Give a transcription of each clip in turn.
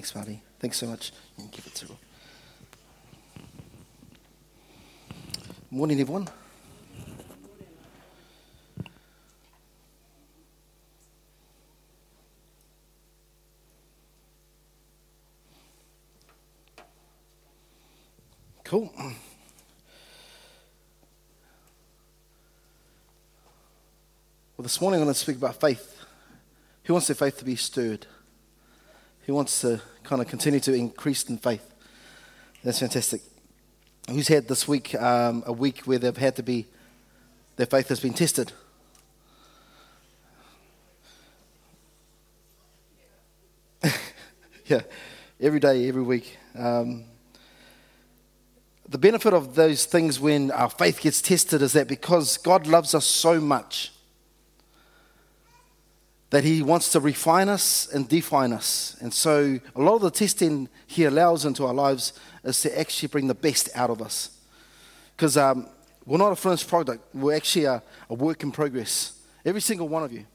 Thanks, buddy. Thanks so much. Can give it to. Morning, everyone. Cool. Well, this morning I'm going to speak about faith. Who wants their faith to be stirred? Who wants to kind of continue to increase in faith? That's fantastic. Who's had this week um, a week where they've had to be, their faith has been tested? yeah, every day, every week. Um, the benefit of those things when our faith gets tested is that because God loves us so much, that He wants to refine us and define us. And so, a lot of the testing He allows into our lives is to actually bring the best out of us. Because um, we're not a finished product, we're actually a, a work in progress. Every single one of you.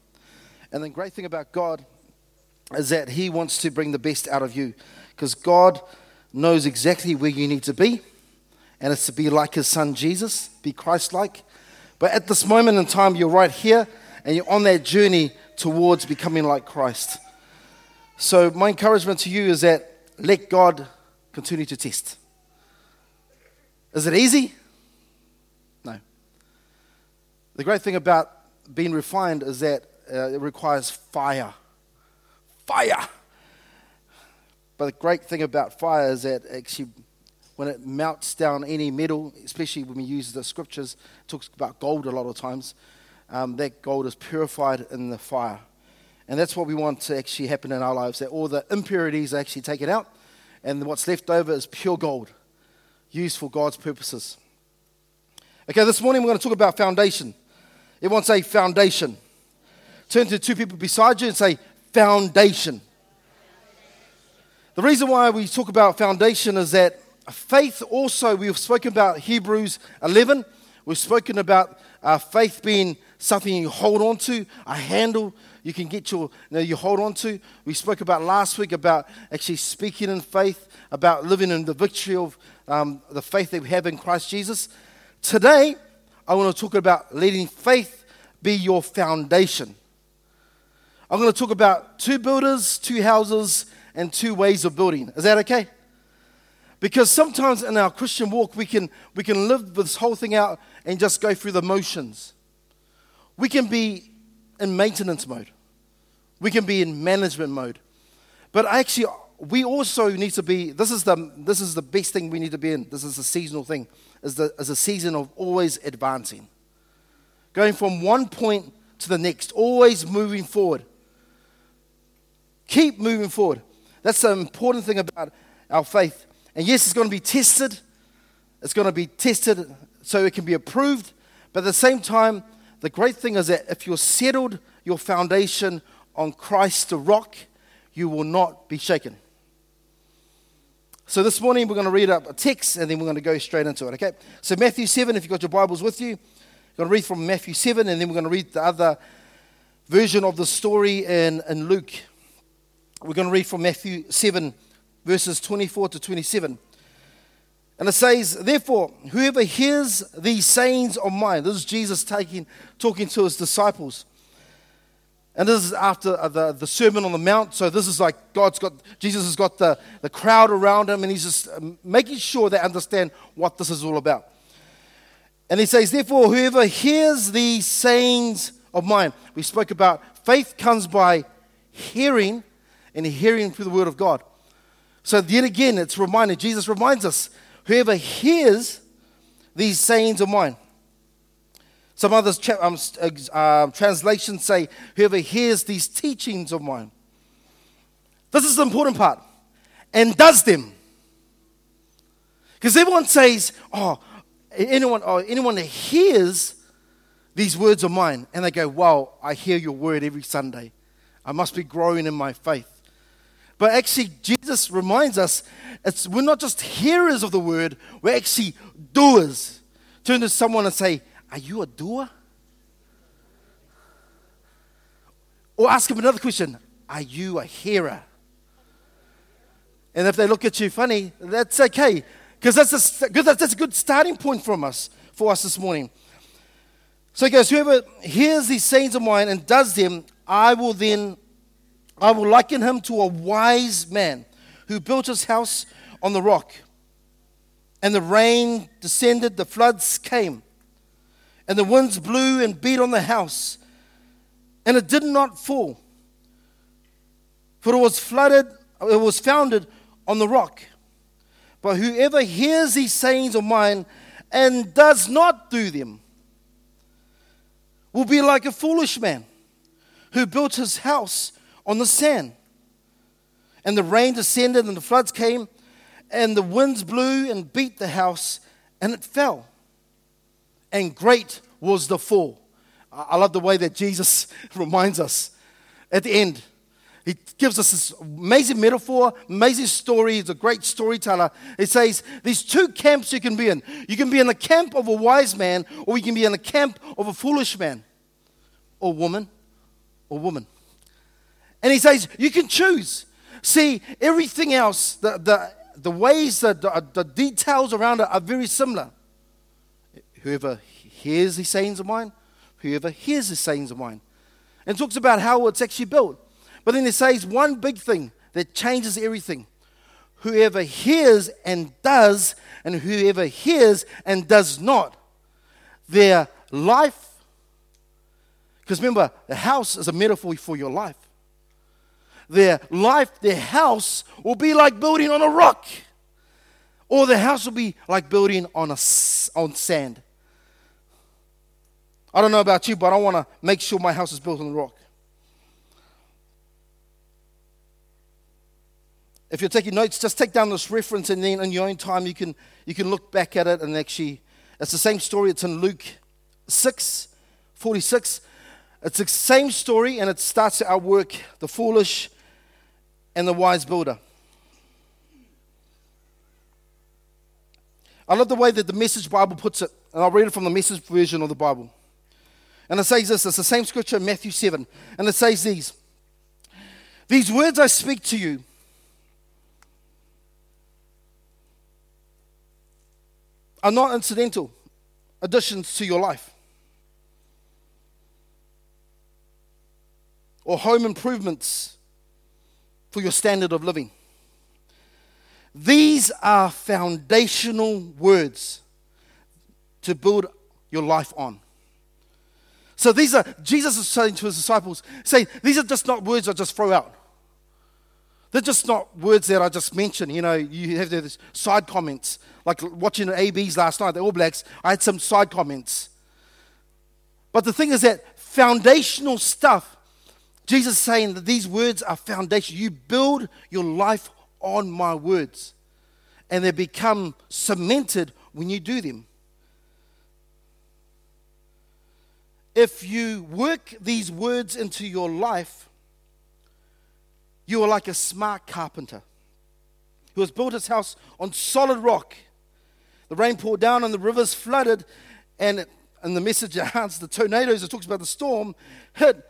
And the great thing about God is that He wants to bring the best out of you. Because God knows exactly where you need to be and it's to be like his son Jesus, be Christ like. But at this moment in time, you're right here and you're on that journey towards becoming like Christ. So, my encouragement to you is that let God continue to test. Is it easy? No. The great thing about being refined is that uh, it requires fire. Fire! But the great thing about fire is that actually when it melts down any metal, especially when we use the scriptures, talks about gold a lot of times. Um, that gold is purified in the fire. And that's what we want to actually happen in our lives that all the impurities are actually taken out, and what's left over is pure gold, used for God's purposes. Okay, this morning we're going to talk about foundation. Everyone say foundation. Turn to two people beside you and say foundation. The reason why we talk about foundation is that faith also, we've spoken about Hebrews 11. We've spoken about uh, faith being something you hold on to, a handle you can get your, you, know, you hold on to. We spoke about last week about actually speaking in faith, about living in the victory of um, the faith that we have in Christ Jesus. Today, I want to talk about letting faith be your foundation. I'm going to talk about two builders, two houses, and two ways of building. Is that okay? Because sometimes in our Christian walk, we can, we can live this whole thing out and just go through the motions. We can be in maintenance mode, we can be in management mode. But actually, we also need to be this is the, this is the best thing we need to be in. This is a seasonal thing, is, the, is a season of always advancing. Going from one point to the next, always moving forward. Keep moving forward. That's the important thing about our faith. And yes, it's going to be tested. It's going to be tested so it can be approved. But at the same time, the great thing is that if you're settled your foundation on Christ the rock, you will not be shaken. So this morning we're going to read up a text and then we're going to go straight into it, okay? So Matthew 7, if you've got your Bibles with you, you're going to read from Matthew 7 and then we're going to read the other version of the story in, in Luke. We're going to read from Matthew 7, verses 24 to 27. And it says, Therefore, whoever hears these sayings of mine, this is Jesus taking, talking to his disciples. And this is after the, the Sermon on the Mount. So this is like God's got, Jesus has got the, the crowd around him, and he's just um, making sure they understand what this is all about. And he says, Therefore, whoever hears these sayings of mine, we spoke about faith comes by hearing, and hearing through the word of God. So, yet again, it's reminded, Jesus reminds us whoever hears these sayings of mine. Some other um, uh, translations say, whoever hears these teachings of mine. This is the important part. And does them. Because everyone says, oh, anyone, oh, anyone that hears these words of mine, and they go, wow, I hear your word every Sunday. I must be growing in my faith. But actually, Jesus reminds us it's, we're not just hearers of the word, we're actually doers. Turn to someone and say, Are you a doer? Or ask him another question Are you a hearer? And if they look at you funny, that's okay. Because that's a, that's a good starting point from us, for us this morning. So goes, Whoever hears these sayings of mine and does them, I will then, I will liken him to a wise man who built his house on the rock. And the rain descended, the floods came, and the winds blew and beat on the house, and it did not fall. For it was flooded, it was founded on the rock. But whoever hears these sayings of mine and does not do them will be like a foolish man who built his house on the sand. And the rain descended, and the floods came, and the winds blew and beat the house, and it fell. And great was the fall. I love the way that Jesus reminds us at the end. He gives us this amazing metaphor, amazing story. He's a great storyteller. He says, There's two camps you can be in. You can be in the camp of a wise man, or you can be in the camp of a foolish man, or woman, or woman. And he says, You can choose. See, everything else, the, the, the ways, the, the, the details around it are very similar. Whoever hears the sayings of mine, whoever hears the sayings of mine. And talks about how it's actually built. But then it says one big thing that changes everything. Whoever hears and does, and whoever hears and does not, their life. Because remember, the house is a metaphor for your life. Their life, their house will be like building on a rock, or the house will be like building on, a, on sand. I don't know about you, but I want to make sure my house is built on the rock. if you're taking notes, just take down this reference and then in your own time you can, you can look back at it and actually, it's the same story. It's in Luke 6 46. It's the same story and it starts our work the foolish and the wise builder. I love the way that the Message Bible puts it, and I'll read it from the Message version of the Bible. And it says this it's the same scripture, in Matthew 7, and it says these These words I speak to you are not incidental additions to your life or home improvements for your standard of living. These are foundational words to build your life on. So these are, Jesus is saying to his disciples, say, these are just not words I just throw out. They're just not words that I just mentioned. You know, you have these side comments. Like watching the ABs last night, the All Blacks, I had some side comments. But the thing is that foundational stuff, Jesus is saying that these words are foundation. You build your life on my words, and they become cemented when you do them. If you work these words into your life, you are like a smart carpenter who has built his house on solid rock. The rain poured down and the rivers flooded, and, and the message announced the tornadoes, it talks about the storm, hit.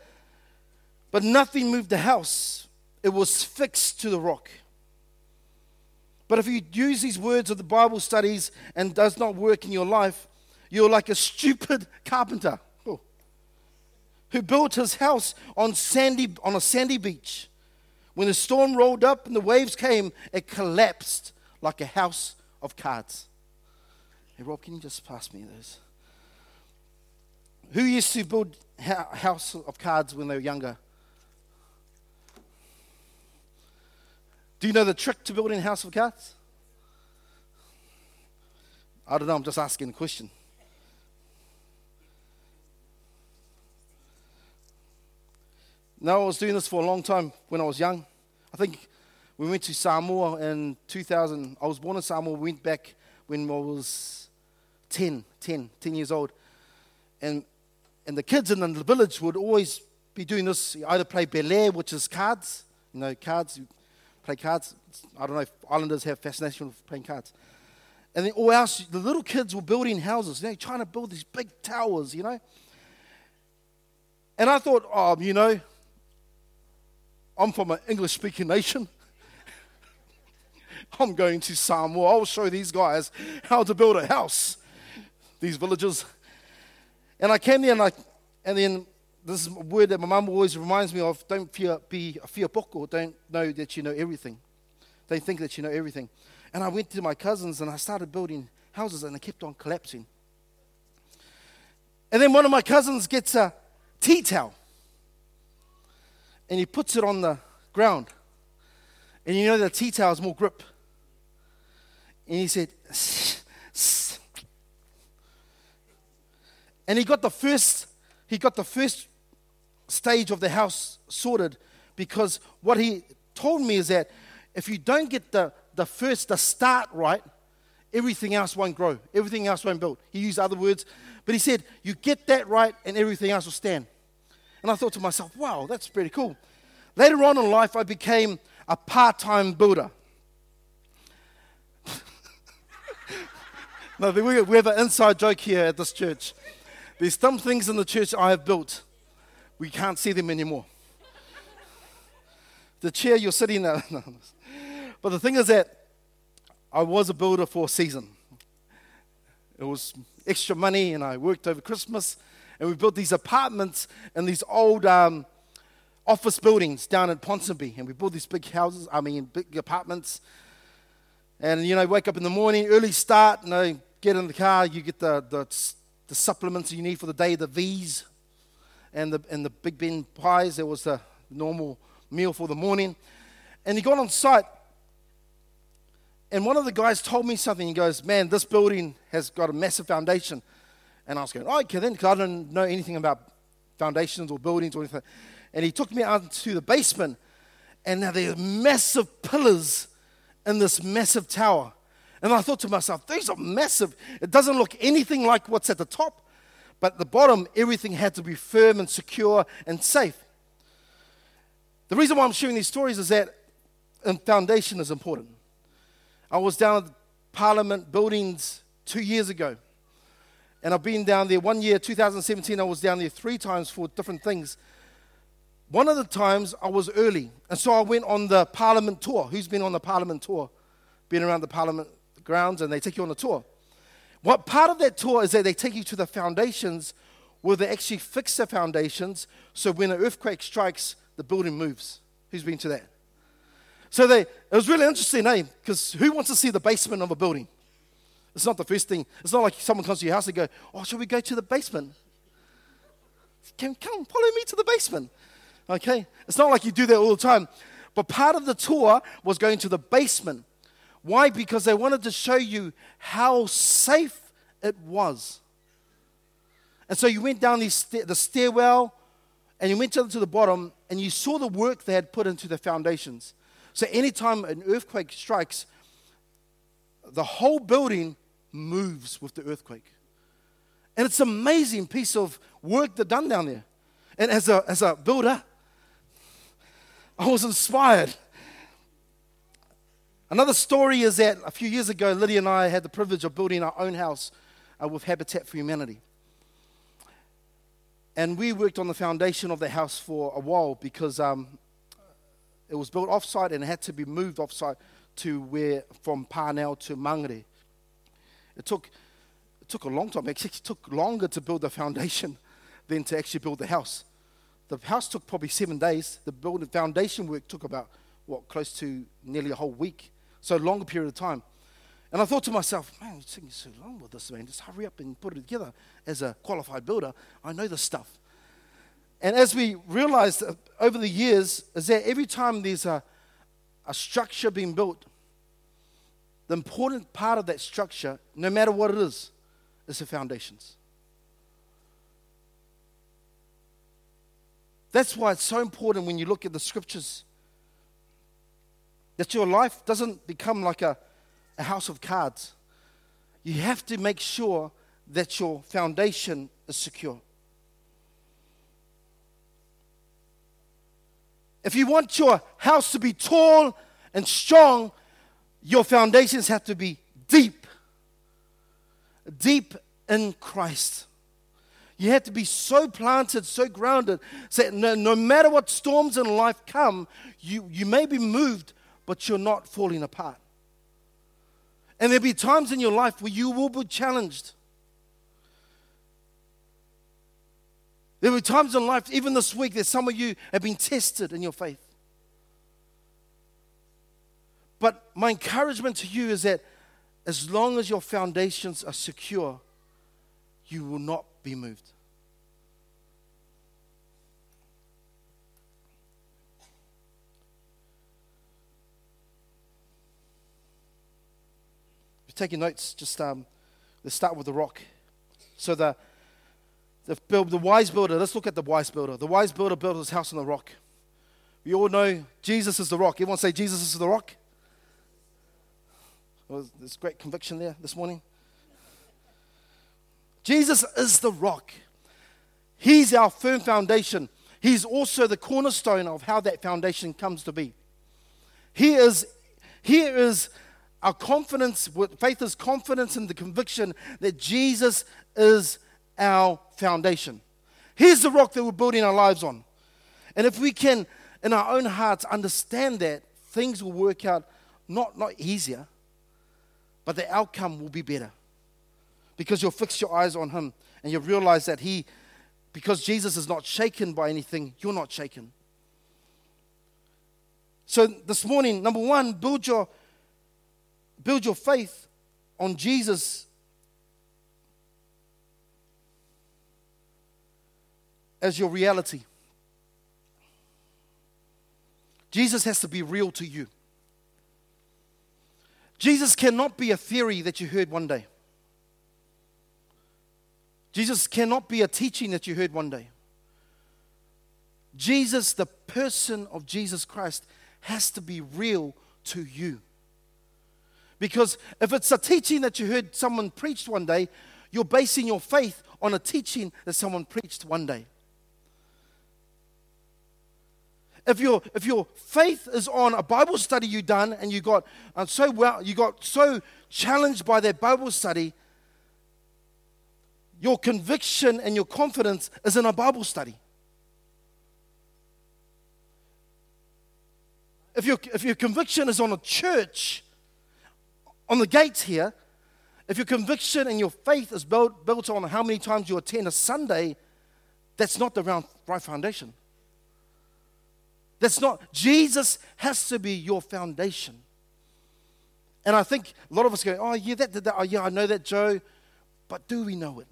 But nothing moved the house, it was fixed to the rock. But if you use these words of the Bible studies and does not work in your life, you're like a stupid carpenter oh, who built his house on sandy on a sandy beach. When the storm rolled up and the waves came, it collapsed like a house of cards. Hey, Rob, can you just pass me those? Who used to build a house of cards when they were younger? Do you know the trick to building a house of cards? I don't know, I'm just asking a question. No, I was doing this for a long time when I was young. I think we went to Samoa in 2000. I was born in Samoa. We went back when I was 10, 10, 10 years old. And, and the kids in the village would always be doing this. You either play Belair, which is cards. You know, cards. Play cards. I don't know if islanders have fascination with playing cards. And then all else, the little kids were building houses. Know, trying to build these big towers, you know. And I thought, oh, you know, I'm from an English speaking nation. I'm going to Samoa. I'll show these guys how to build a house, these villagers. And I came there and, I, and then this is a word that my mum always reminds me of don't fear, be a fia poko, don't know that you know everything. Don't think that you know everything. And I went to my cousins and I started building houses and they kept on collapsing. And then one of my cousins gets a tea towel and he puts it on the ground. And you know the tea towel has more grip. And he said, and he got the first, he got the first stage of the house sorted because what he told me is that if you don't get the, the first, the start right, everything else won't grow. Everything else won't build. He used other words, but he said, you get that right and everything else will stand. And I thought to myself, wow, that's pretty cool. Later on in life, I became a part time builder. no, we have an inside joke here at this church. There's some things in the church I have built, we can't see them anymore. The chair you're sitting in. but the thing is that I was a builder for a season. It was extra money, and I worked over Christmas, and we built these apartments in these old um, office buildings down in Ponsonby, and we built these big houses, I mean, big apartments. And, you know, wake up in the morning, early start, you know, get in the car, you get the, the, the supplements you need for the day, the V's and the, and the Big Ben pies. There was the normal meal for the morning. And he got on site, and one of the guys told me something. He goes, Man, this building has got a massive foundation. And I was going, oh, okay, then, because I don't know anything about foundations or buildings or anything. And he took me out to the basement, and now there's massive pillars in this massive tower. And I thought to myself, these are massive. It doesn't look anything like what's at the top, but at the bottom, everything had to be firm and secure and safe. The reason why I'm sharing these stories is that um, foundation is important. I was down at Parliament buildings two years ago, and I've been down there one year, 2017, I was down there three times for different things. One of the times I was early, and so I went on the Parliament tour. Who's been on the Parliament tour? Been around the Parliament grounds, and they take you on a tour. What part of that tour is that they take you to the foundations where they actually fix the foundations so when an earthquake strikes, the building moves. Who's been to that? So they, it was really interesting, eh? Because who wants to see the basement of a building? It's not the first thing. It's not like someone comes to your house and go, "Oh, shall we go to the basement?" Come, come, follow me to the basement. Okay? It's not like you do that all the time. But part of the tour was going to the basement. Why? Because they wanted to show you how safe it was. And so you went down the, the stairwell and you went to the bottom and you saw the work they had put into the foundations. So anytime an earthquake strikes, the whole building moves with the earthquake. And it's an amazing piece of work they've done down there. And as a, as a builder, I was inspired. Another story is that a few years ago, Lydia and I had the privilege of building our own house uh, with Habitat for Humanity. And we worked on the foundation of the house for a while because um, it was built offsite and it had to be moved offsite to where, from Parnell to Mangere. It took, it took a long time. It Actually, took longer to build the foundation than to actually build the house. The house took probably seven days. The building foundation work took about, what, close to nearly a whole week. So long a period of time. And I thought to myself, man, it's taking so long with this, man. Just hurry up and put it together. As a qualified builder, I know this stuff. And as we realized over the years, is that every time there's a, a structure being built, the important part of that structure, no matter what it is, is the foundations. That's why it's so important when you look at the scriptures that your life doesn't become like a, a house of cards. You have to make sure that your foundation is secure. If you want your house to be tall and strong, your foundations have to be deep. Deep in Christ. You have to be so planted, so grounded, so that no, no matter what storms in life come, you, you may be moved, but you're not falling apart. And there'll be times in your life where you will be challenged. There be times in life, even this week, that some of you have been tested in your faith. But my encouragement to you is that as long as your foundations are secure, you will not be moved. Taking notes, just um, let's start with the rock. So the the, build, the wise builder. Let's look at the wise builder. The wise builder built his house on the rock. We all know Jesus is the rock. Everyone say Jesus is the rock. Well, there's great conviction there this morning. Jesus is the rock. He's our firm foundation. He's also the cornerstone of how that foundation comes to be. He is, he is our confidence, with faith is confidence in the conviction that Jesus is our foundation. Here's the rock that we're building our lives on. And if we can, in our own hearts, understand that, things will work out not, not easier, but the outcome will be better. Because you'll fix your eyes on Him and you'll realize that He, because Jesus is not shaken by anything, you're not shaken. So this morning, number one, build your build your faith on Jesus as your reality. Jesus has to be real to you. Jesus cannot be a theory that you heard one day. Jesus cannot be a teaching that you heard one day. Jesus, the person of Jesus Christ, has to be real to you. Because if it's a teaching that you heard someone preached one day, you're basing your faith on a teaching that someone preached one day. If your, if your faith is on a Bible study you done and you got and so well, you got so challenged by that Bible study, your conviction and your confidence is in a Bible study. If your, if your conviction is on a church, on the gates here, if your conviction and your faith is built, built on how many times you attend a Sunday, that's not the right foundation. That's not, Jesus has to be your foundation. And I think a lot of us go, oh, yeah, that, that, that, oh, yeah, I know that, Joe. But do we know it?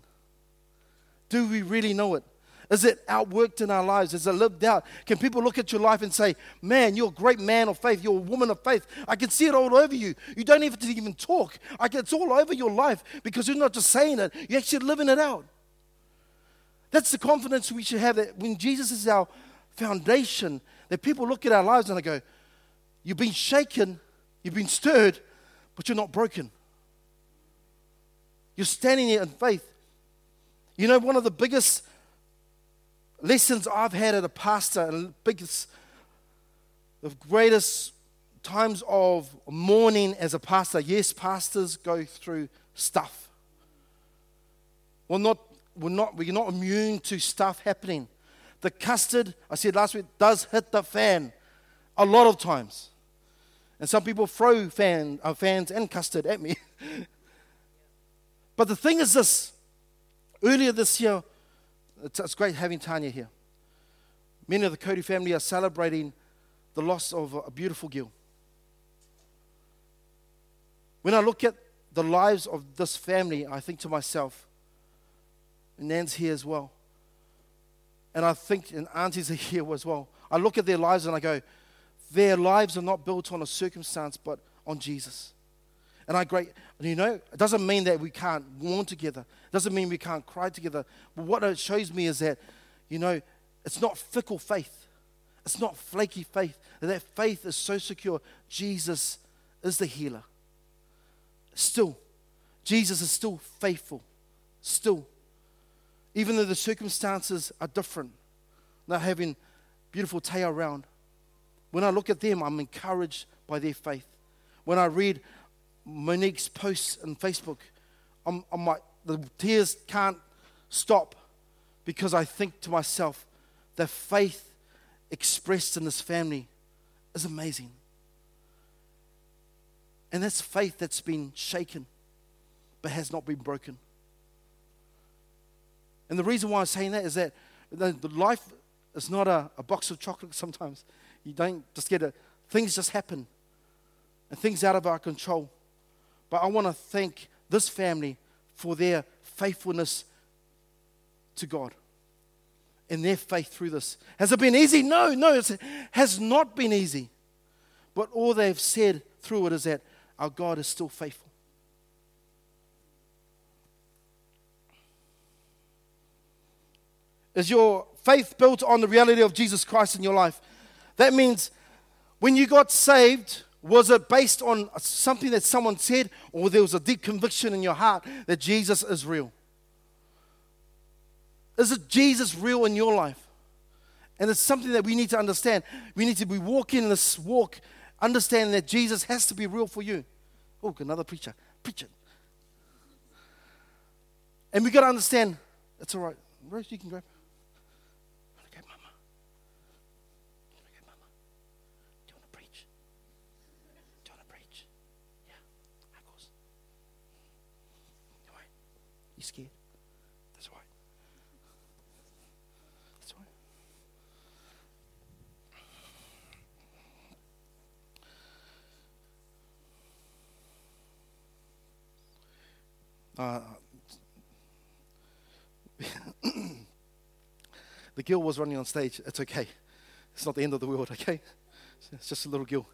Do we really know it? Is it outworked in our lives? Is it lived out? Can people look at your life and say, Man, you're a great man of faith. You're a woman of faith. I can see it all over you. You don't even even talk. I can, it's all over your life because you're not just saying it, you're actually living it out. That's the confidence we should have that when Jesus is our foundation, that people look at our lives and they go, You've been shaken, you've been stirred, but you're not broken. You're standing there in faith. You know, one of the biggest lessons I've had as a pastor and biggest, the greatest times of mourning as a pastor. Yes, pastors go through stuff. We're not, we're not, we're not immune to stuff happening. The custard, I said last week, does hit the fan a lot of times. And some people throw fan, uh, fans and custard at me. but the thing is this earlier this year, it's, it's great having Tanya here. Many of the Cody family are celebrating the loss of a beautiful girl. When I look at the lives of this family, I think to myself, and Nan's here as well, and I think, and aunties are here as well. I look at their lives and I go, their lives are not built on a circumstance, but on Jesus. And I great, you know, it doesn't mean that we can't mourn together. It doesn't mean we can't cry together. But what it shows me is that, you know, it's not fickle faith. It's not flaky faith. That faith is so secure. Jesus is the healer. Still, Jesus is still faithful. Still. Even though the circumstances are different. Not having beautiful Taya around. When I look at them, I'm encouraged by their faith. When I read Monique's posts on Facebook, I'm, I'm like, the tears can't stop because I think to myself, the faith expressed in this family is amazing. And that's faith that's been shaken but has not been broken. And the reason why I'm saying that is that the, life is not a, a box of chocolates sometimes. You don't just get it, things just happen and things out of our control. But I want to thank this family for their faithfulness to God and their faith through this. Has it been easy? No, no, it has not been easy. But all they've said through it is that our God is still faithful. Is your faith built on the reality of Jesus Christ in your life? That means when you got saved, was it based on something that someone said, or there was a deep conviction in your heart that Jesus is real? Is it Jesus real in your life? And it's something that we need to understand. We need to be walking this walk, understanding that Jesus has to be real for you. Oh, another preacher. Preach it. And we got to understand, it's all right. Rose, you can grab. Scared? That's why. That's why. Uh, the gill was running on stage. It's okay. It's not the end of the world, okay? It's just a little gill.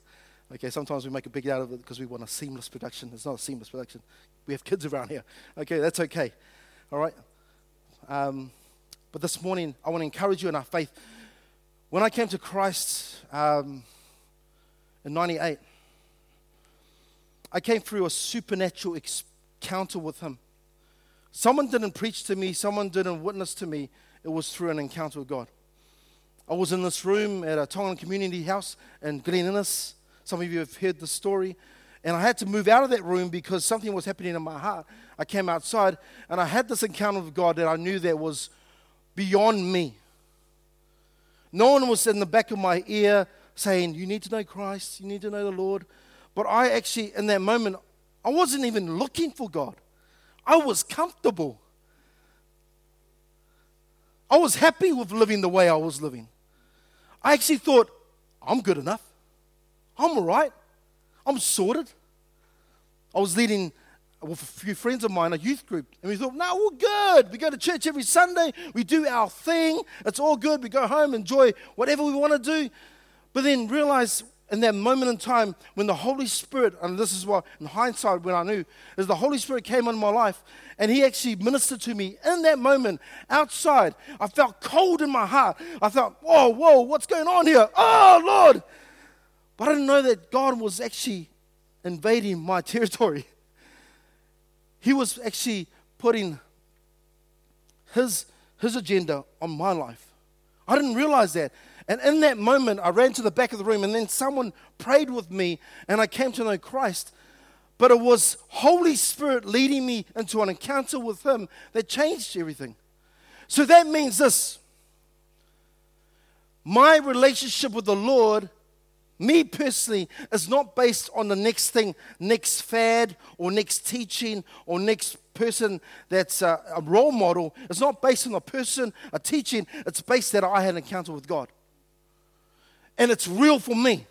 Okay, sometimes we make a big out of it because we want a seamless production. It's not a seamless production. We have kids around here. Okay, that's okay. All right? Um, but this morning, I want to encourage you in our faith. When I came to Christ um, in 98, I came through a supernatural encounter with Him. Someone didn't preach to me, someone didn't witness to me. It was through an encounter with God. I was in this room at a Tongan community house in Glen Innes some of you have heard the story. And I had to move out of that room because something was happening in my heart. I came outside and I had this encounter with God that I knew that was beyond me. No one was in the back of my ear saying, You need to know Christ, you need to know the Lord. But I actually, in that moment, I wasn't even looking for God. I was comfortable. I was happy with living the way I was living. I actually thought, I'm good enough. I'm all right. I'm sorted. I was leading with a few friends of mine a youth group, and we thought, no, we're good. We go to church every Sunday, we do our thing, it's all good. We go home, enjoy whatever we want to do. But then realize in that moment in time when the Holy Spirit, and this is what in hindsight when I knew, is the Holy Spirit came into my life and He actually ministered to me in that moment outside. I felt cold in my heart. I thought, whoa, whoa, what's going on here? Oh, Lord. But I didn't know that God was actually invading my territory. He was actually putting his, his agenda on my life. I didn't realize that. And in that moment, I ran to the back of the room, and then someone prayed with me, and I came to know Christ. But it was Holy Spirit leading me into an encounter with Him that changed everything. So that means this my relationship with the Lord me personally, is not based on the next thing, next fad, or next teaching, or next person that's a, a role model. It's not based on a person, a teaching. It's based that I had an encounter with God. And it's real for me.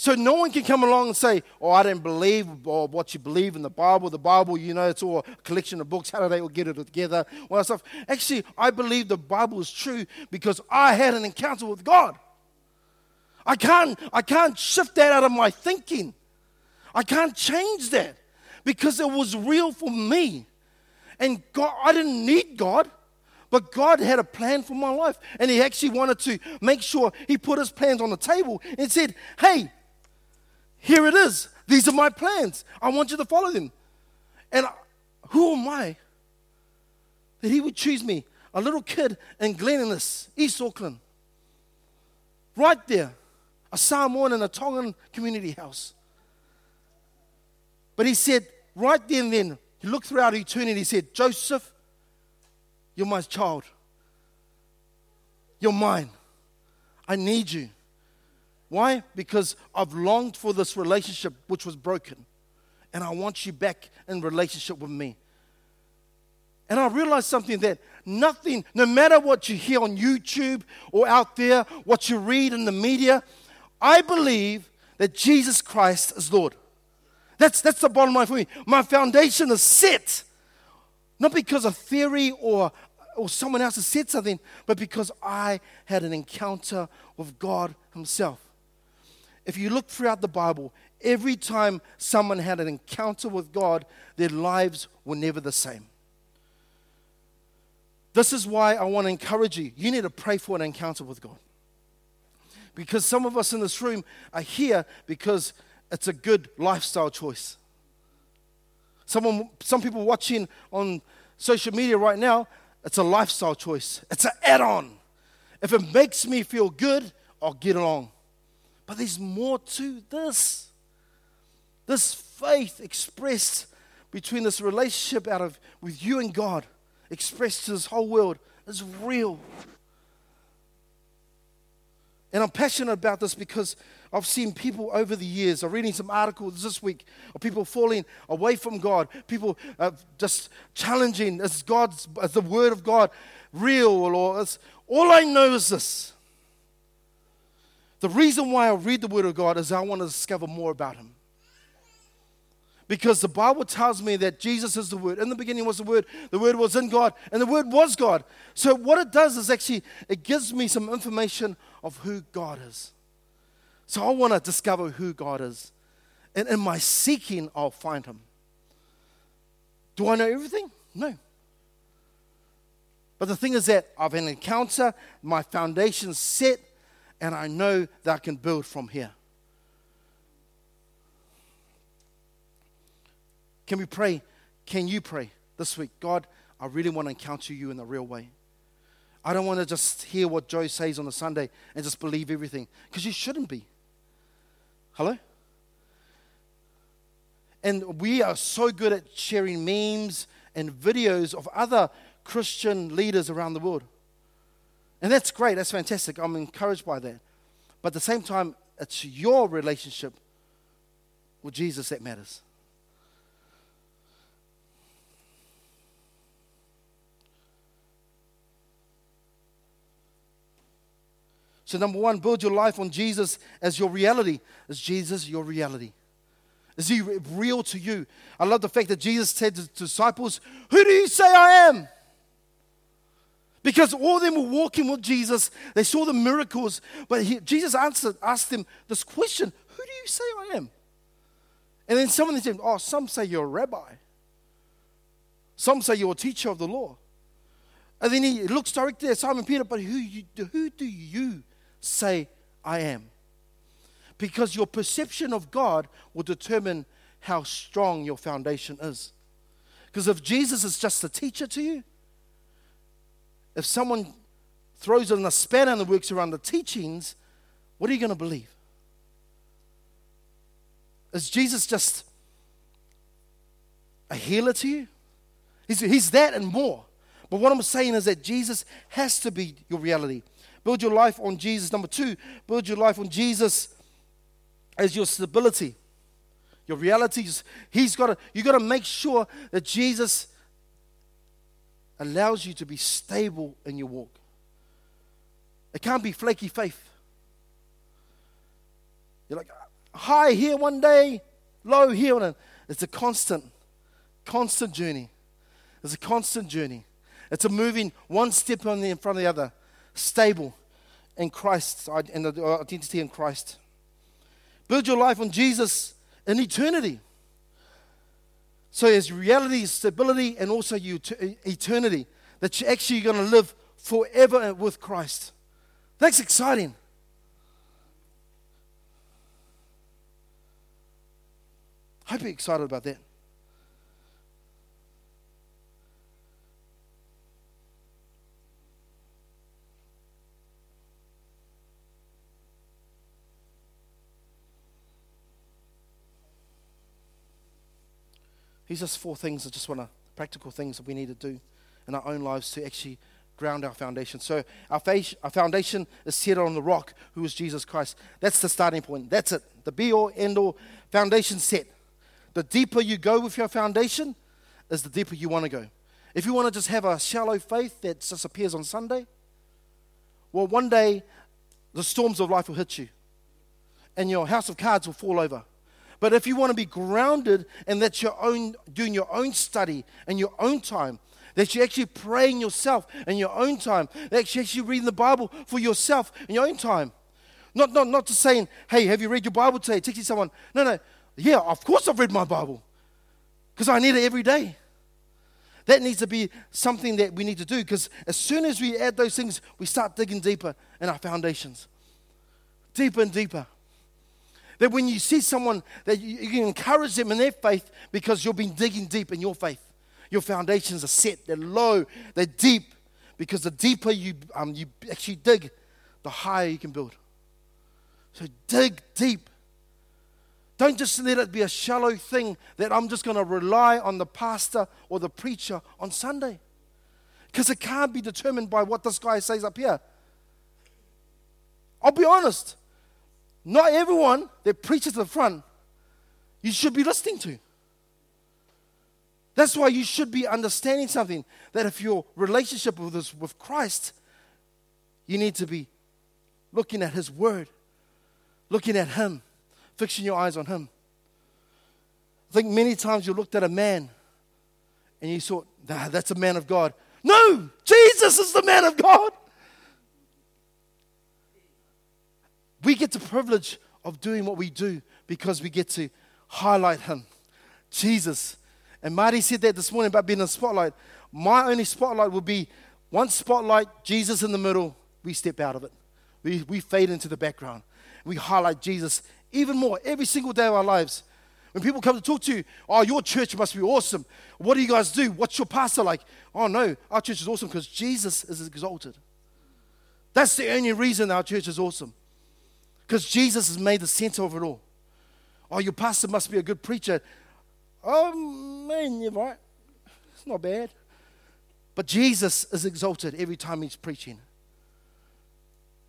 So no one can come along and say, "Oh, I don't believe or what you believe in the Bible. The Bible, you know, it's all a collection of books. How do they all get it together?" Well, stuff. Actually, I believe the Bible is true because I had an encounter with God. I can't, I can't shift that out of my thinking. I can't change that because it was real for me. And God, I didn't need God, but God had a plan for my life. And He actually wanted to make sure He put His plans on the table and said, Hey, here it is. These are my plans. I want you to follow them. And who am I that He would choose me, a little kid in Glen Innes, East Auckland, right there a Samoan in a Tongan community house. But he said, right then then, he looked throughout eternity, he said, Joseph, you're my child. You're mine. I need you. Why? Because I've longed for this relationship which was broken. And I want you back in relationship with me. And I realized something that nothing, no matter what you hear on YouTube or out there, what you read in the media, I believe that Jesus Christ is Lord. That's, that's the bottom line for me. My foundation is set, not because of theory or, or someone else has said something, but because I had an encounter with God Himself. If you look throughout the Bible, every time someone had an encounter with God, their lives were never the same. This is why I want to encourage you. You need to pray for an encounter with God. Because some of us in this room are here because it's a good lifestyle choice. Someone, some people watching on social media right now, it's a lifestyle choice. It's an add on. If it makes me feel good, I'll get along. But there's more to this. This faith expressed between this relationship out of with you and God expressed to this whole world is real. And I'm passionate about this because I've seen people over the years. I'm reading some articles this week of people falling away from God, people uh, just challenging is God's, is the Word of God real? Or is, all I know is this. The reason why I read the Word of God is I want to discover more about Him. Because the Bible tells me that Jesus is the Word. In the beginning was the Word, the Word was in God, and the Word was God. So, what it does is actually, it gives me some information of who God is. So, I want to discover who God is. And in my seeking, I'll find Him. Do I know everything? No. But the thing is that I've an encounter, my foundation's set, and I know that I can build from here. Can we pray? Can you pray this week? God, I really want to encounter you in a real way. I don't want to just hear what Joe says on a Sunday and just believe everything because you shouldn't be. Hello? And we are so good at sharing memes and videos of other Christian leaders around the world. And that's great, that's fantastic. I'm encouraged by that. But at the same time, it's your relationship with Jesus that matters. So, number one, build your life on Jesus as your reality. Is Jesus your reality? Is he real to you? I love the fact that Jesus said to the disciples, Who do you say I am? Because all of them were walking with Jesus, they saw the miracles, but he, Jesus answered, asked them this question Who do you say I am? And then some of them said, Oh, some say you're a rabbi. Some say you're a teacher of the law. And then he looks directly at Simon Peter, but who, you, who do you say, I am. Because your perception of God will determine how strong your foundation is. Because if Jesus is just a teacher to you, if someone throws in a spanner and works around the teachings, what are you going to believe? Is Jesus just a healer to you? He's, he's that and more. But what I'm saying is that Jesus has to be your reality. Build your life on Jesus. Number two, build your life on Jesus as your stability. Your reality He's got to, you got to make sure that Jesus allows you to be stable in your walk. It can't be flaky faith. You're like high here one day, low here. One. It's a constant, constant journey. It's a constant journey. It's a moving one step on the in front of the other stable in Christ and the uh, identity in Christ. Build your life on Jesus in eternity. So there's reality, stability, and also eternity that you're actually going to live forever with Christ. That's exciting. I hope you're excited about that. These are four things I just want to, practical things that we need to do in our own lives to actually ground our foundation. So our, fa- our foundation is set on the rock, who is Jesus Christ. That's the starting point. That's it. The be all, end all, foundation set. The deeper you go with your foundation, is the deeper you want to go. If you want to just have a shallow faith that just appears on Sunday, well, one day the storms of life will hit you and your house of cards will fall over. But if you want to be grounded and that's your own, doing your own study and your own time, that you're actually praying yourself in your own time, that you're actually reading the Bible for yourself in your own time. Not, not, not just saying, hey, have you read your Bible today? Texting someone. No, no. Yeah, of course I've read my Bible because I need it every day. That needs to be something that we need to do because as soon as we add those things, we start digging deeper in our foundations. Deeper and deeper. That when you see someone, that you, you can encourage them in their faith because you've been digging deep in your faith. Your foundations are set, they're low, they're deep. Because the deeper you, um, you actually dig, the higher you can build. So dig deep. Don't just let it be a shallow thing that I'm just going to rely on the pastor or the preacher on Sunday. Because it can't be determined by what this guy says up here. I'll be honest. Not everyone that preaches the front you should be listening to. That's why you should be understanding something that if your relationship with, this, with Christ, you need to be looking at His Word, looking at Him, fixing your eyes on Him. I think many times you looked at a man and you thought, nah, that's a man of God. No, Jesus is the man of God. We get the privilege of doing what we do because we get to highlight Him. Jesus. And Marty said that this morning about being in the spotlight. My only spotlight will be one spotlight, Jesus in the middle, we step out of it. We, we fade into the background. We highlight Jesus even more every single day of our lives. When people come to talk to you, oh, your church must be awesome. What do you guys do? What's your pastor like? Oh, no, our church is awesome because Jesus is exalted. That's the only reason our church is awesome. Because Jesus has made the center of it all. Oh, your pastor must be a good preacher. Oh, man, you're right. It's not bad. But Jesus is exalted every time he's preaching.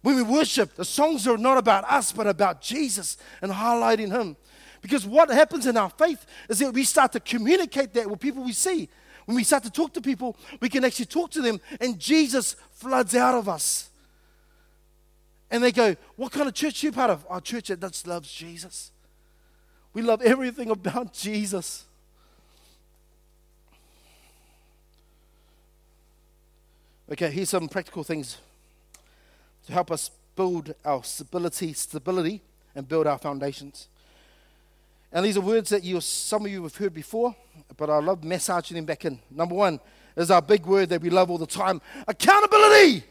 When we worship, the songs are not about us, but about Jesus and highlighting him. Because what happens in our faith is that we start to communicate that with people we see. When we start to talk to people, we can actually talk to them, and Jesus floods out of us. And they go, What kind of church are you part of? Our church that just loves Jesus. We love everything about Jesus. Okay, here's some practical things to help us build our stability, stability, and build our foundations. And these are words that you, some of you have heard before, but I love massaging them back in. Number one is our big word that we love all the time accountability.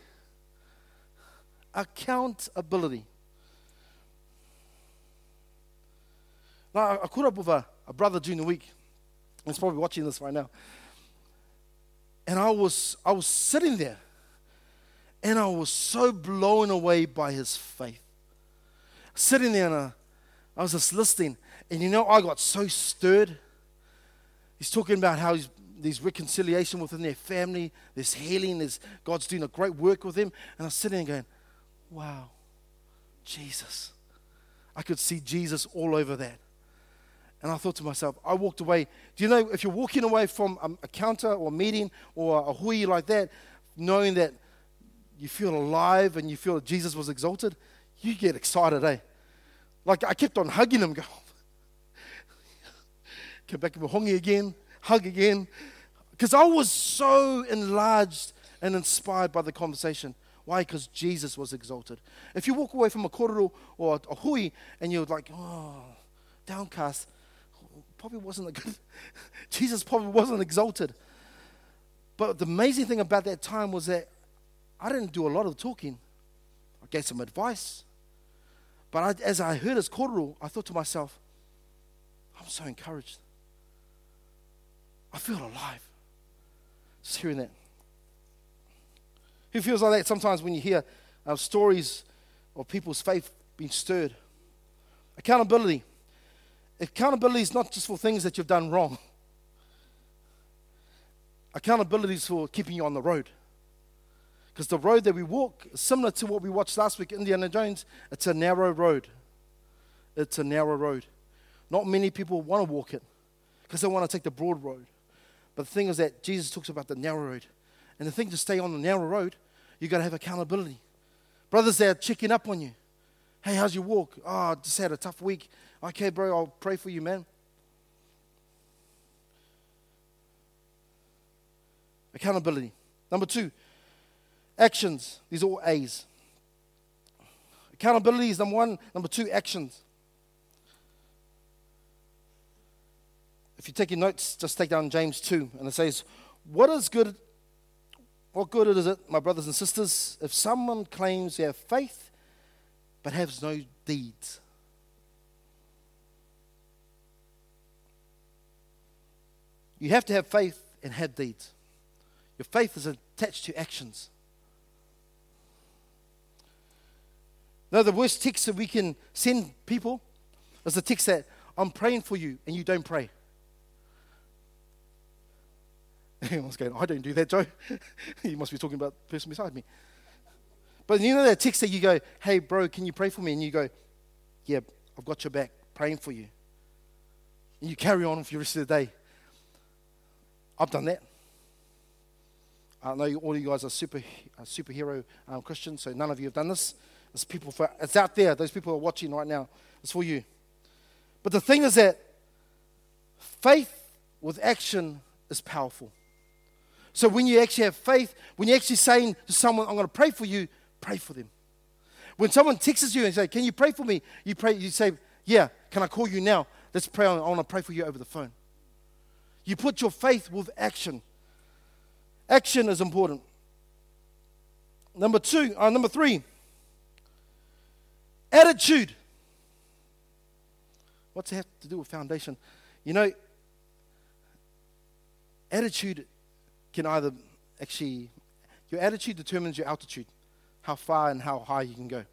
Accountability. Now, I caught up with a, a brother during the week. He's probably watching this right now. And I was, I was sitting there, and I was so blown away by his faith. Sitting there, and I, I was just listening. And you know, I got so stirred. He's talking about how he's, there's reconciliation within their family, there's healing, there's, God's doing a great work with him. And I was sitting there going, wow, Jesus. I could see Jesus all over that. And I thought to myself, I walked away. Do you know, if you're walking away from a, counter or a meeting or a hui like that, knowing that you feel alive and you feel that Jesus was exalted, you get excited, eh? Like I kept on hugging him, go, Come back to hongi again, hug again. Because I was so enlarged and inspired by the conversation. Why? Because Jesus was exalted. If you walk away from a korero or a hui and you're like, oh, downcast, probably wasn't a good, Jesus probably wasn't exalted. But the amazing thing about that time was that I didn't do a lot of talking. I gave some advice. But I, as I heard his korero, I thought to myself, I'm so encouraged. I feel alive. Just hearing that. Who feels like that sometimes when you hear uh, stories of people's faith being stirred? Accountability. Accountability is not just for things that you've done wrong. Accountability is for keeping you on the road. Because the road that we walk, similar to what we watched last week, Indiana Jones, it's a narrow road. It's a narrow road. Not many people want to walk it because they want to take the broad road. But the thing is that Jesus talks about the narrow road. And the thing to stay on the narrow road, you've got to have accountability. Brothers that are checking up on you. Hey, how's your walk? Oh, I just had a tough week. Okay, bro, I'll pray for you, man. Accountability. Number two, actions. These are all A's. Accountability is number one. Number two, actions. If you're taking notes, just take down James 2, and it says, What is good? What good is it, my brothers and sisters, if someone claims they have faith but has no deeds? You have to have faith and have deeds. Your faith is attached to actions. Now, the worst text that we can send people is the text that I'm praying for you and you don't pray. Everyone's going, I don't do that, Joe. you must be talking about the person beside me. But you know that text that you go, hey, bro, can you pray for me? And you go, yeah, I've got your back, praying for you. And you carry on for the rest of the day. I've done that. I know all you guys are super uh, superhero um, Christians, so none of you have done this. It's people for, it's out there. Those people are watching right now. It's for you. But the thing is that faith with action is powerful. So when you actually have faith, when you're actually saying to someone, I'm going to pray for you, pray for them. When someone texts you and say, Can you pray for me? You pray, you say, Yeah, can I call you now? Let's pray. I want to pray for you over the phone. You put your faith with action. Action is important. Number two, uh, number three, attitude. What's it have to do with foundation? You know, attitude can either actually, your attitude determines your altitude, how far and how high you can go.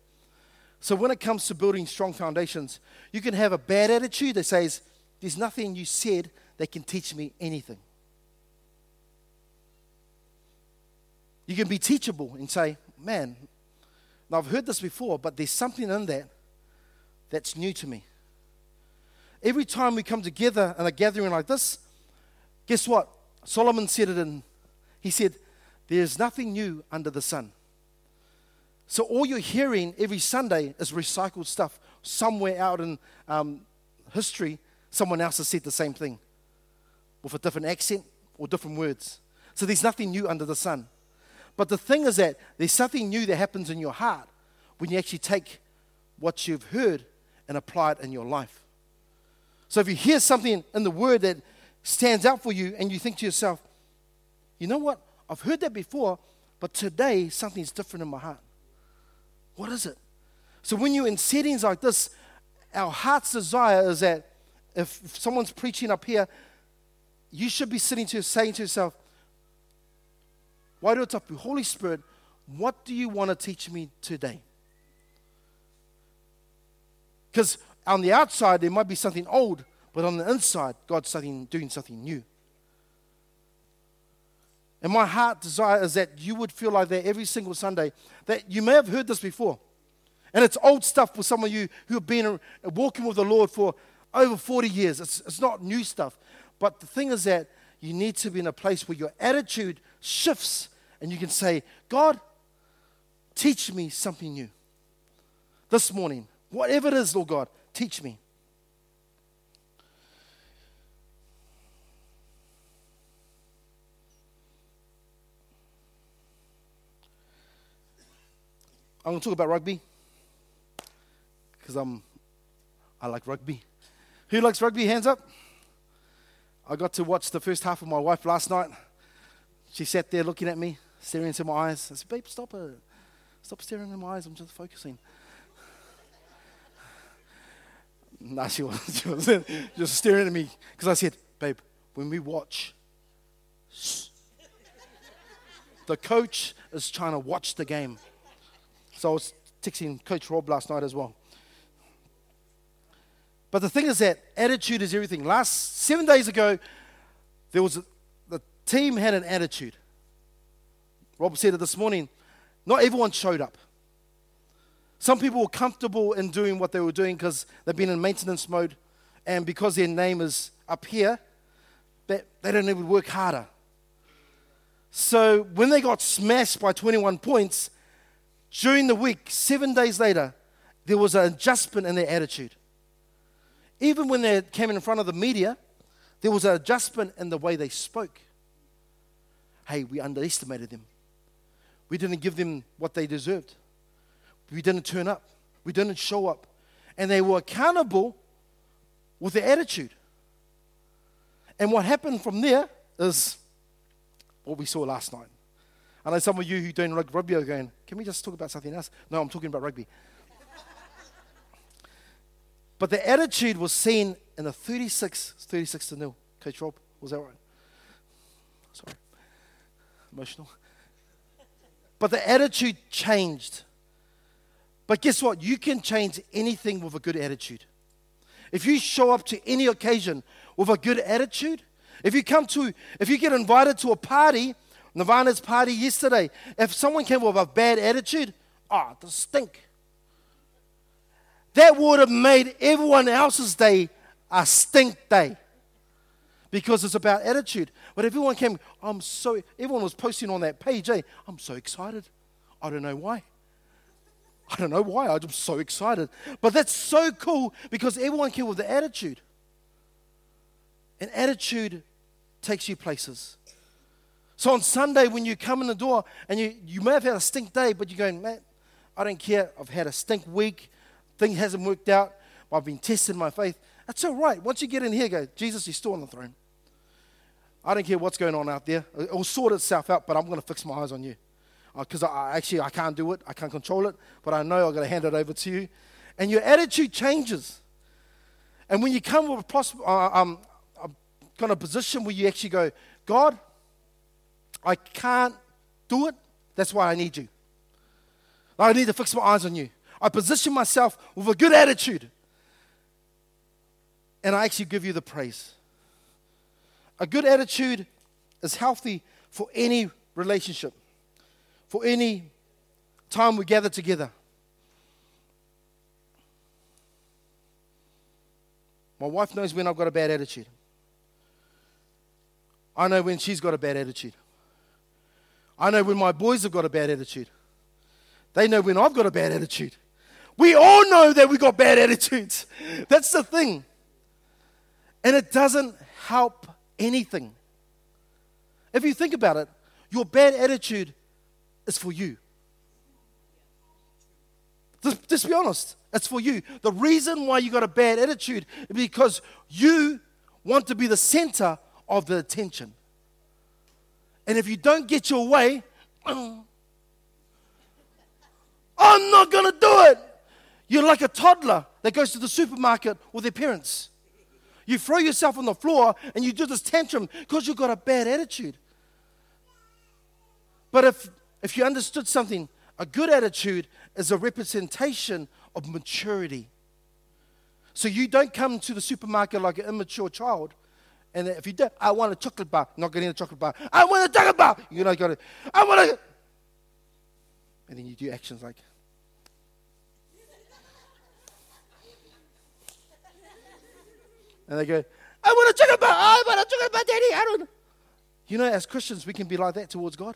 So when it comes to building strong foundations, you can have a bad attitude that says, There's nothing you said that can teach me anything. You can be teachable and say, Man, now I've heard this before, but there's something in that that's new to me. Every time we come together in a gathering like this, guess what? Solomon said it in, he said, There's nothing new under the sun. So all you're hearing every Sunday is recycled stuff. Somewhere out in um, history, someone else has said the same thing with a different accent or different words. So there's nothing new under the sun. But the thing is that there's something new that happens in your heart when you actually take what you've heard and apply it in your life. So if you hear something in the word that stands out for you and you think to yourself, you know what? I've heard that before, but today something's different in my heart. What is it? So when you're in settings like this, our heart's desire is that if, if someone's preaching up here, you should be sitting to saying to yourself, why do? To you, Holy Spirit, what do you want to teach me today? Because on the outside, there might be something old, but on the inside, God's something, doing something new. And my heart desire is that you would feel like that every single Sunday, that you may have heard this before. And it's old stuff for some of you who have been walking with the Lord for over 40 years. It's, it's not new stuff. But the thing is that you need to be in a place where your attitude shifts and you can say, God, teach me something new. This morning, whatever it is, Lord God, teach me. I'm going to talk about rugby because I'm I like rugby. Who likes rugby? Hands up. I got to watch the first half of my wife last night. She sat there looking at me, staring into my eyes. I said, Babe, stop it. Stop staring in my eyes. I'm just focusing. nah, she wasn't. She was just staring at me because I said, Babe, when we watch, shh. the coach is trying to watch the game. So I was texting Coach Rob last night as well. But the thing is that attitude is everything. Last seven days ago, there was a, the team had an attitude. Rob said it this morning. not everyone showed up. Some people were comfortable in doing what they were doing because they've been in maintenance mode, and because their name is up here, they, they don't even work harder. So when they got smashed by 21 points, during the week, seven days later, there was an adjustment in their attitude. Even when they came in front of the media, there was an adjustment in the way they spoke. Hey, we underestimated them. We didn't give them what they deserved. We didn't turn up. We didn't show up. And they were accountable with their attitude. And what happened from there is what we saw last night. I know some of you who don't like rugby are going, can we just talk about something else? No, I'm talking about rugby. but the attitude was seen in the 36, 36 to nil. Coach Rob, was that right? Sorry. Emotional. But the attitude changed. But guess what? You can change anything with a good attitude. If you show up to any occasion with a good attitude, if you come to, if you get invited to a party, Nirvana's party yesterday, if someone came with a bad attitude, ah, oh, the stink. That would have made everyone else's day a stink day because it's about attitude. But everyone came, I'm so, everyone was posting on that page, eh? I'm so excited. I don't know why. I don't know why. I'm so excited. But that's so cool because everyone came with the attitude. And attitude takes you places. So on Sunday, when you come in the door and you, you may have had a stink day, but you're going, man, I don't care. I've had a stink week. Thing hasn't worked out. I've been testing my faith. That's all right. Once you get in here, go, Jesus, you're still on the throne. I don't care what's going on out there. It will sort itself out, but I'm going to fix my eyes on you. Because uh, I, actually, I can't do it. I can't control it. But I know I've got to hand it over to you. And your attitude changes. And when you come with a pros- uh, um, kind of position where you actually go, God, I can't do it. That's why I need you. I need to fix my eyes on you. I position myself with a good attitude. And I actually give you the praise. A good attitude is healthy for any relationship, for any time we gather together. My wife knows when I've got a bad attitude. I know when she's got a bad attitude. I know when my boys have got a bad attitude. They know when I've got a bad attitude. We all know that we've got bad attitudes. That's the thing. And it doesn't help anything. If you think about it, your bad attitude is for you. Just, just be honest. It's for you. The reason why you got a bad attitude is because you want to be the center of the attention. And if you don't get your way, I'm not going to do it. You're like a toddler that goes to the supermarket with their parents. You throw yourself on the floor and you do this tantrum because you've got a bad attitude. But if, if you understood something, a good attitude is a representation of maturity. So you don't come to the supermarket like an immature child and if you do, I want a chocolate bar. Not getting a chocolate bar. I want a chocolate bar. You know, got it. I want a. And then you do actions like. and they go, I want a chocolate bar. I want a chocolate bar, Daddy. I don't. You know, as Christians, we can be like that towards God.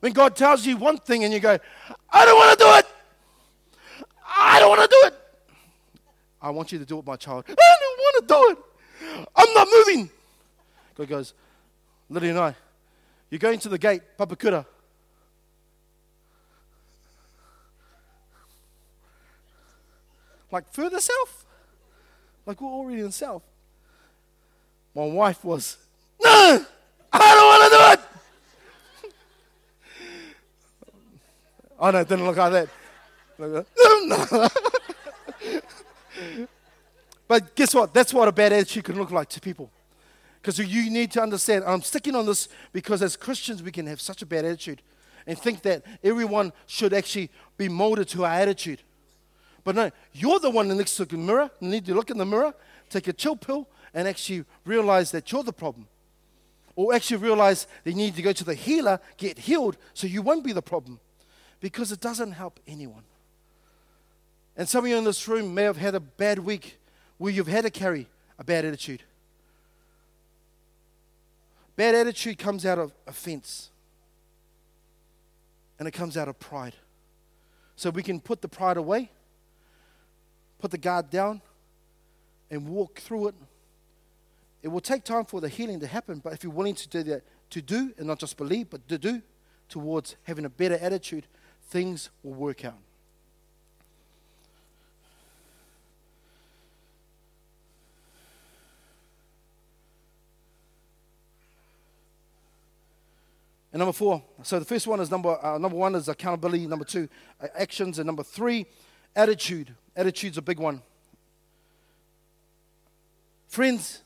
When God tells you one thing and you go, I don't want to do it. I don't want to do it. I want you to do it, my child. I don't want to do it. I'm not moving. God goes, Lily and I, you're going to the gate, Papakura. Like further south? Like we're already in south. My wife was, no, I don't want to do it. I know, it didn't look like that. no, no. But guess what? That's what a bad attitude can look like to people. Because you need to understand, I'm sticking on this because as Christians, we can have such a bad attitude and think that everyone should actually be molded to our attitude. But no, you're the one next to the mirror. You need to look in the mirror, take a chill pill, and actually realize that you're the problem. Or actually realize they need to go to the healer, get healed, so you won't be the problem. Because it doesn't help anyone. And some of you in this room may have had a bad week where you've had to carry a bad attitude. Bad attitude comes out of offense, and it comes out of pride. So we can put the pride away, put the guard down, and walk through it. It will take time for the healing to happen, but if you're willing to do that, to do, and not just believe, but to do towards having a better attitude, things will work out. And number four, so the first one is number, uh, number one is accountability, number two, uh, actions, and number three, attitude. Attitude's a big one. Friends,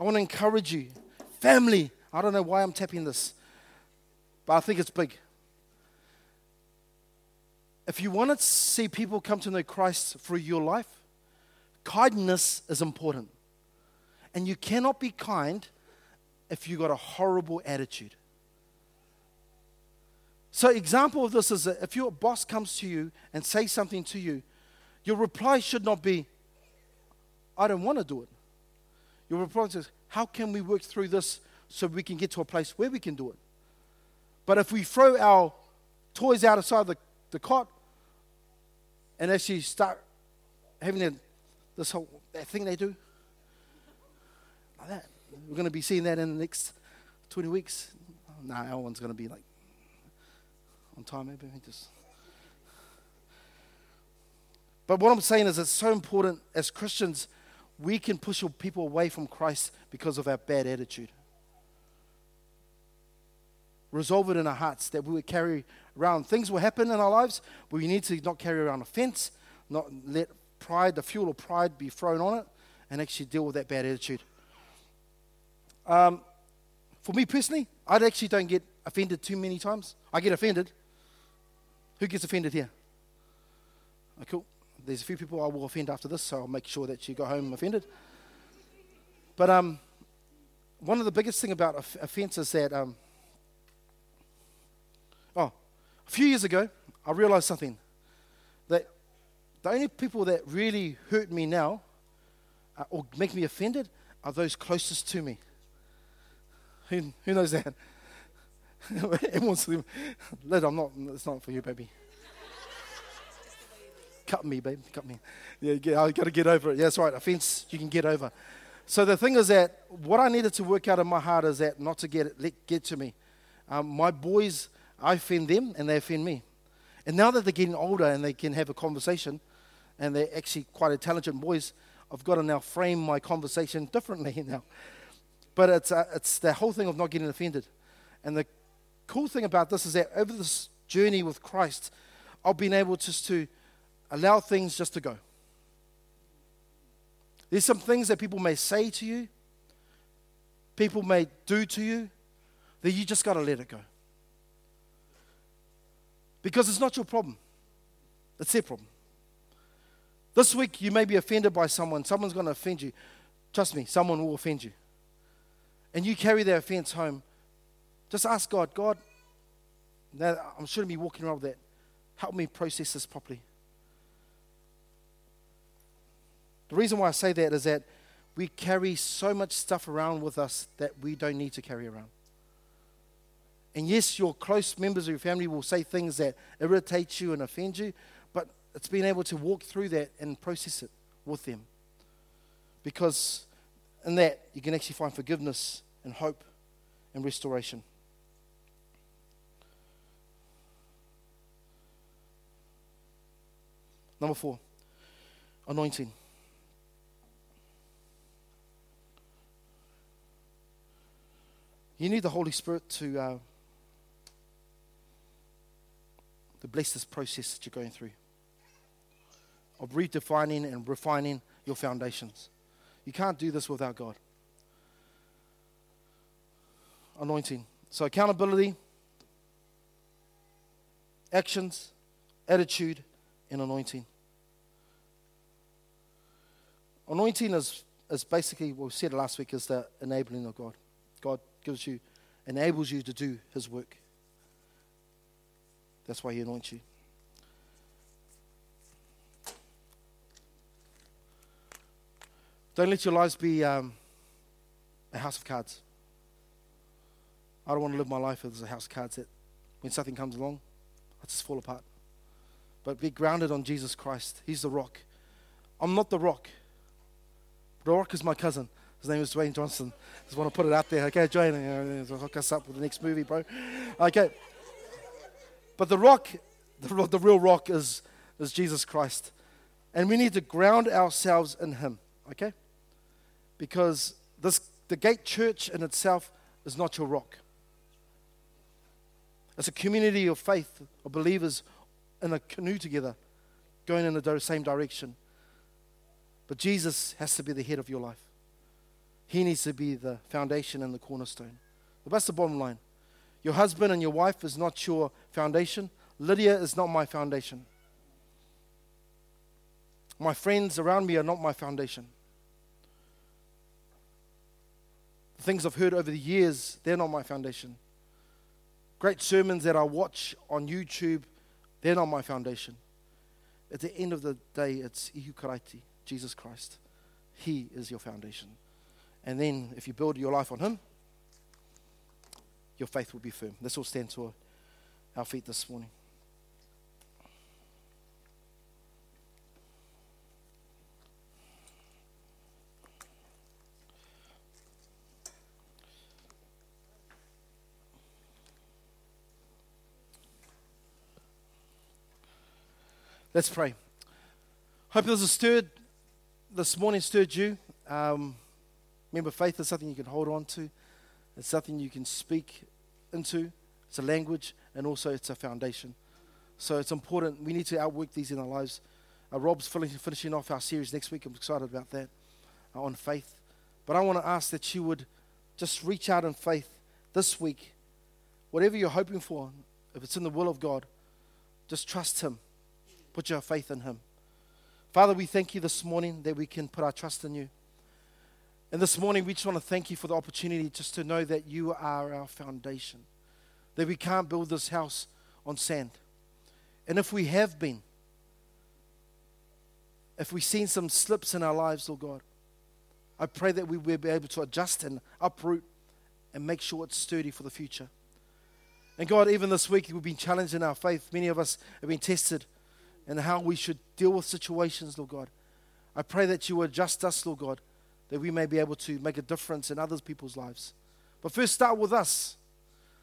I want to encourage you. Family, I don't know why I'm tapping this, but I think it's big. If you want to see people come to know Christ through your life, kindness is important. And you cannot be kind if you've got a horrible attitude. So, example of this is that if your boss comes to you and says something to you, your reply should not be, I don't want to do it. Your reply is, How can we work through this so we can get to a place where we can do it? But if we throw our toys outside the, the cot and actually start having this whole that thing they do, like that, we're going to be seeing that in the next 20 weeks. No, nah, our one's going to be like on time, maybe. Just. But what I'm saying is, it's so important as Christians, we can push people away from Christ because of our bad attitude. Resolve it in our hearts that we would carry around. Things will happen in our lives, but we need to not carry around offense, not let pride, the fuel of pride, be thrown on it, and actually deal with that bad attitude. Um, for me personally, I actually don't get offended too many times. I get offended, who gets offended here? Oh, cool. There's a few people I will offend after this, so I'll make sure that you go home offended. But um, one of the biggest thing about offense is that, um, oh, a few years ago, I realized something that the only people that really hurt me now uh, or make me offended are those closest to me. Who, who knows that? Everyone's Led, I'm not, it's not for you, baby. Cut me, baby, cut me. Yeah, get, I got to get over it. Yeah, that's right. Offense, you can get over. So the thing is that what I needed to work out in my heart is that not to get it, let, get to me. Um, my boys, I offend them and they offend me. And now that they're getting older and they can have a conversation, and they're actually quite intelligent boys, I've got to now frame my conversation differently now. But it's, uh, it's the whole thing of not getting offended. And the cool thing about this is that over this journey with Christ, I've been able just to allow things just to go. There's some things that people may say to you, people may do to you, that you just got to let it go. Because it's not your problem, it's their problem. This week, you may be offended by someone, someone's going to offend you. Trust me, someone will offend you. And you carry that offense home just ask God, God, now I shouldn't be walking around with that. Help me process this properly. The reason why I say that is that we carry so much stuff around with us that we don't need to carry around. And yes, your close members of your family will say things that irritate you and offend you, but it's being able to walk through that and process it with them. Because in that, you can actually find forgiveness and hope and restoration. Number four, anointing. You need the Holy Spirit to, uh, to bless this process that you're going through of redefining and refining your foundations. You can't do this without God. Anointing. So, accountability, actions, attitude, and anointing. Anointing is, is basically, what we said last week, is the enabling of God. God gives you, enables you to do His work. That's why He anoints you. Don't let your lives be um, a house of cards. I don't want to live my life as a house of cards that when something comes along, I just fall apart. But be grounded on Jesus Christ. He's the rock. I'm not the rock. Rock is my cousin. His name is Dwayne Johnson. Just want to put it out there. Okay, Dwayne, hook us up with the next movie, bro. Okay. But the rock, the, the real rock is, is Jesus Christ. And we need to ground ourselves in Him, okay? Because this, the gate church in itself is not your rock. It's a community of faith, of believers in a canoe together, going in the same direction. But Jesus has to be the head of your life. He needs to be the foundation and the cornerstone. But that's the bottom line. Your husband and your wife is not your foundation. Lydia is not my foundation. My friends around me are not my foundation. The things I've heard over the years, they're not my foundation. Great sermons that I watch on YouTube, they're not my foundation. At the end of the day, it's Ihu Karaiti, Jesus Christ. He is your foundation. And then if you build your life on Him, your faith will be firm. Let's all stand to our feet this morning. Let's pray. Hope this has stirred, this morning stirred you. Um, remember, faith is something you can hold on to, it's something you can speak into. It's a language, and also it's a foundation. So it's important. We need to outwork these in our lives. Uh, Rob's finishing off our series next week. I'm excited about that uh, on faith. But I want to ask that you would just reach out in faith this week. Whatever you're hoping for, if it's in the will of God, just trust Him. Put your faith in Him. Father, we thank you this morning that we can put our trust in you. And this morning, we just want to thank you for the opportunity just to know that you are our foundation, that we can't build this house on sand. And if we have been, if we've seen some slips in our lives, oh God, I pray that we will be able to adjust and uproot and make sure it's sturdy for the future. And God, even this week, we've been challenged in our faith. Many of us have been tested and how we should deal with situations, Lord God. I pray that you adjust us, Lord God, that we may be able to make a difference in other people's lives. But first, start with us.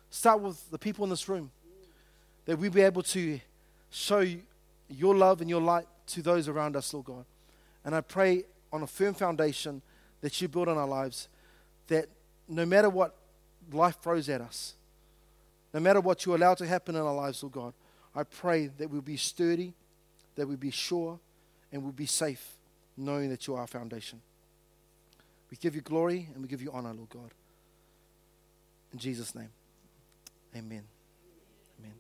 Start with the people in this room. That we be able to show your love and your light to those around us, Lord God. And I pray on a firm foundation that you build on our lives, that no matter what life throws at us, no matter what you allow to happen in our lives, Lord God, I pray that we'll be sturdy that we be sure and we'll be safe knowing that you are our foundation. We give you glory and we give you honor, Lord God. In Jesus' name, amen.